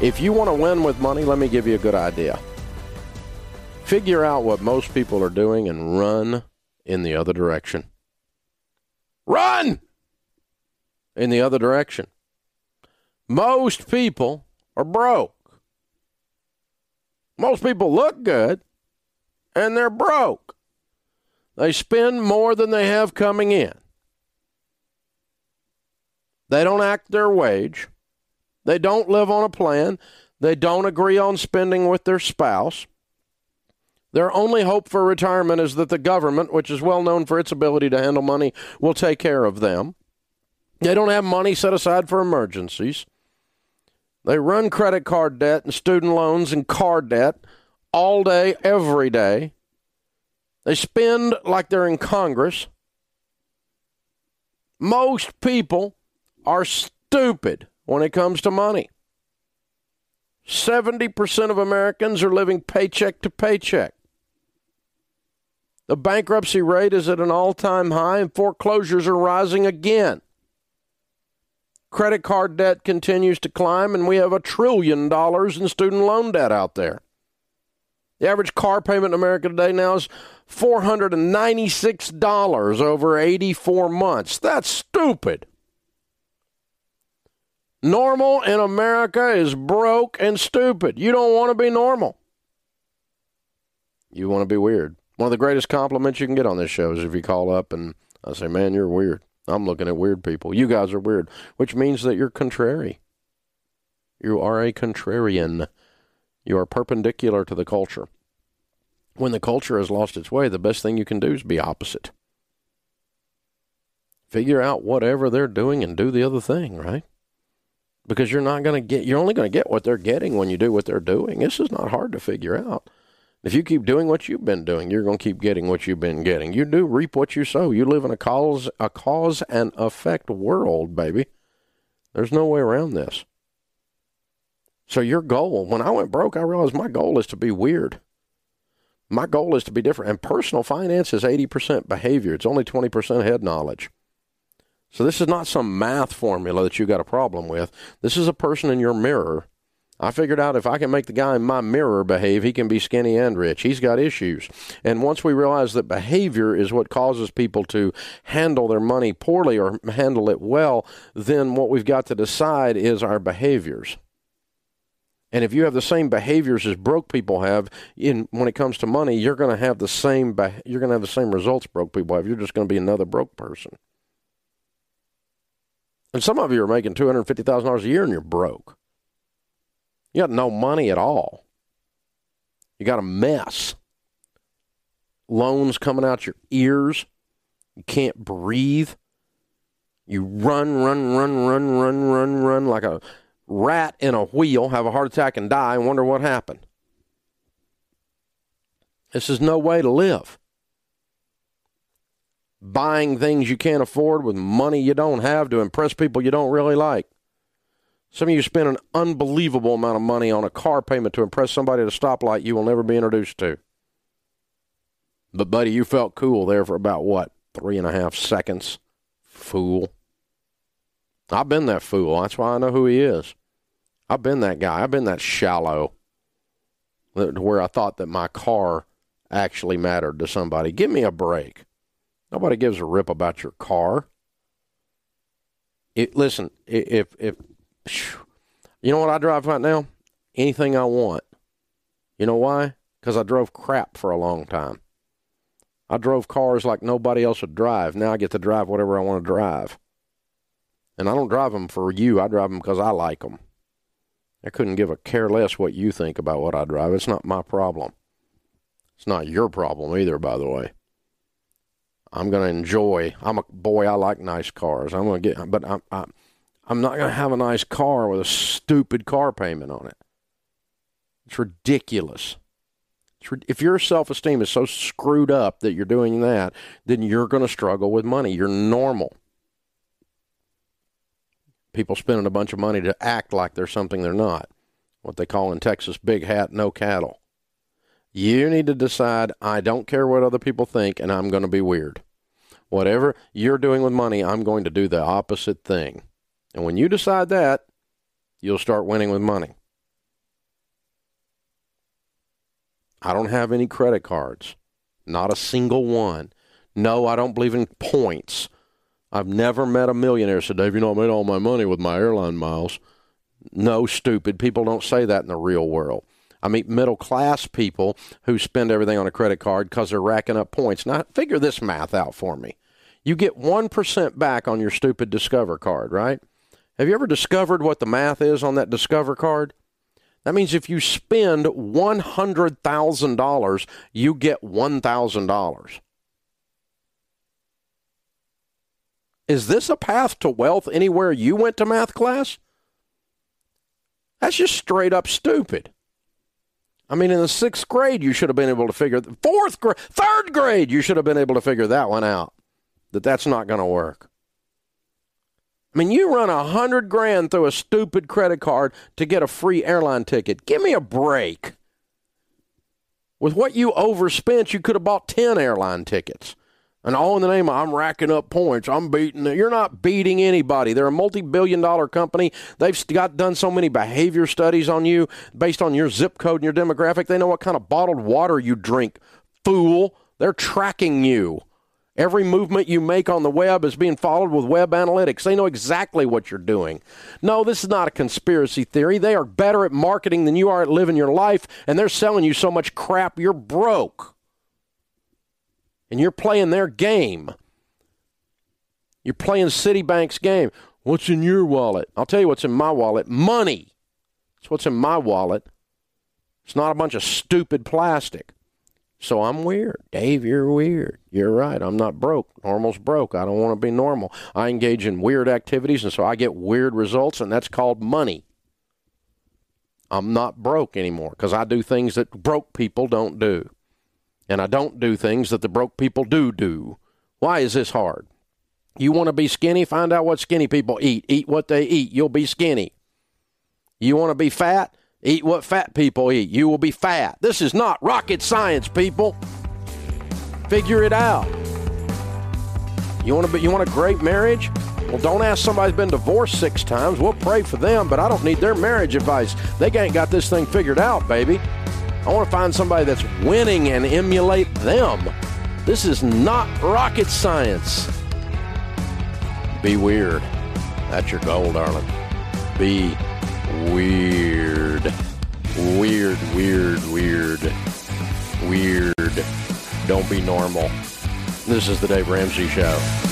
If you want to win with money, let me give you a good idea. Figure out what most people are doing and run in the other direction. Run in the other direction. Most people are broke. Most people look good and they're broke. They spend more than they have coming in. They don't act their wage. They don't live on a plan. They don't agree on spending with their spouse. Their only hope for retirement is that the government, which is well known for its ability to handle money, will take care of them. They don't have money set aside for emergencies. They run credit card debt and student loans and car debt all day, every day. They spend like they're in Congress. Most people are stupid when it comes to money. 70% of Americans are living paycheck to paycheck. The bankruptcy rate is at an all time high, and foreclosures are rising again. Credit card debt continues to climb, and we have a trillion dollars in student loan debt out there. The average car payment in America today now is $496 over 84 months. That's stupid. Normal in America is broke and stupid. You don't want to be normal. You want to be weird. One of the greatest compliments you can get on this show is if you call up and I say, man, you're weird. I'm looking at weird people. You guys are weird, which means that you're contrary. You are a contrarian. You are perpendicular to the culture. When the culture has lost its way, the best thing you can do is be opposite. Figure out whatever they're doing and do the other thing, right? Because you're not going to get you're only going to get what they're getting when you do what they're doing. This is not hard to figure out. If you keep doing what you've been doing you're going to keep getting what you've been getting. You do reap what you sow. You live in a cause a cause and effect world baby. There's no way around this. So your goal when i went broke i realized my goal is to be weird. My goal is to be different. And personal finance is 80% behavior. It's only 20% head knowledge so this is not some math formula that you got a problem with. This is a person in your mirror. I figured out if I can make the guy in my mirror behave, he can be skinny and rich. He's got issues. And once we realize that behavior is what causes people to handle their money poorly or handle it well, then what we've got to decide is our behaviors. And if you have the same behaviors as broke people have in when it comes to money, you're going to have the same you're going to have the same results broke people have. You're just going to be another broke person. And some of you are making $250,000 a year and you're broke. You got no money at all. You got a mess. Loans coming out your ears. You can't breathe. You run, run, run, run, run, run, run like a rat in a wheel, have a heart attack and die and wonder what happened. This is no way to live buying things you can't afford with money you don't have to impress people you don't really like. Some of you spend an unbelievable amount of money on a car payment to impress somebody at a stoplight you will never be introduced to. But, buddy, you felt cool there for about what? Three and a half seconds? Fool. I've been that fool. That's why I know who he is. I've been that guy. I've been that shallow where I thought that my car actually mattered to somebody. Give me a break. Nobody gives a rip about your car. It, listen, if if you know what I drive right now, anything I want. You know why? Because I drove crap for a long time. I drove cars like nobody else would drive. Now I get to drive whatever I want to drive. And I don't drive them for you. I drive them because I like them. I couldn't give a care less what you think about what I drive. It's not my problem. It's not your problem either, by the way. I'm going to enjoy. I'm a boy. I like nice cars. I'm going to get, but I'm I, I'm not going to have a nice car with a stupid car payment on it. It's ridiculous. If your self esteem is so screwed up that you're doing that, then you're going to struggle with money. You're normal. People spending a bunch of money to act like they're something they're not. What they call in Texas, big hat, no cattle. You need to decide, I don't care what other people think, and I'm going to be weird. Whatever you're doing with money, I'm going to do the opposite thing. And when you decide that, you'll start winning with money. I don't have any credit cards, not a single one. No, I don't believe in points. I've never met a millionaire said, Dave, you know, I made all my money with my airline miles. No, stupid. People don't say that in the real world. I meet middle class people who spend everything on a credit card because they're racking up points. Now, figure this math out for me. You get 1% back on your stupid Discover card, right? Have you ever discovered what the math is on that Discover card? That means if you spend $100,000, you get $1,000. Is this a path to wealth anywhere you went to math class? That's just straight up stupid. I mean, in the sixth grade, you should have been able to figure. Fourth grade, third grade, you should have been able to figure that one out. That that's not going to work. I mean, you run a hundred grand through a stupid credit card to get a free airline ticket. Give me a break. With what you overspent, you could have bought ten airline tickets. And all in the name of I'm racking up points. I'm beating. You're not beating anybody. They're a multi-billion-dollar company. They've got done so many behavior studies on you based on your zip code and your demographic. They know what kind of bottled water you drink. Fool. They're tracking you. Every movement you make on the web is being followed with web analytics. They know exactly what you're doing. No, this is not a conspiracy theory. They are better at marketing than you are at living your life, and they're selling you so much crap you're broke and you're playing their game. You're playing Citibank's game. What's in your wallet? I'll tell you what's in my wallet money. That's what's in my wallet. It's not a bunch of stupid plastic. So I'm weird. Dave, you're weird. You're right. I'm not broke. Normal's broke. I don't want to be normal. I engage in weird activities, and so I get weird results, and that's called money. I'm not broke anymore because I do things that broke people don't do and I don't do things that the broke people do do. Why is this hard? You want to be skinny? Find out what skinny people eat. Eat what they eat. You'll be skinny. You want to be fat? Eat what fat people eat. You will be fat. This is not rocket science, people. Figure it out. You want to be, you want a great marriage? Well, don't ask somebody who's been divorced six times. We'll pray for them, but I don't need their marriage advice. They ain't got this thing figured out, baby. I want to find somebody that's winning and emulate them. This is not rocket science. Be weird. That's your goal, darling. Be weird. Weird, weird, weird. Weird. Don't be normal. This is the Dave Ramsey Show.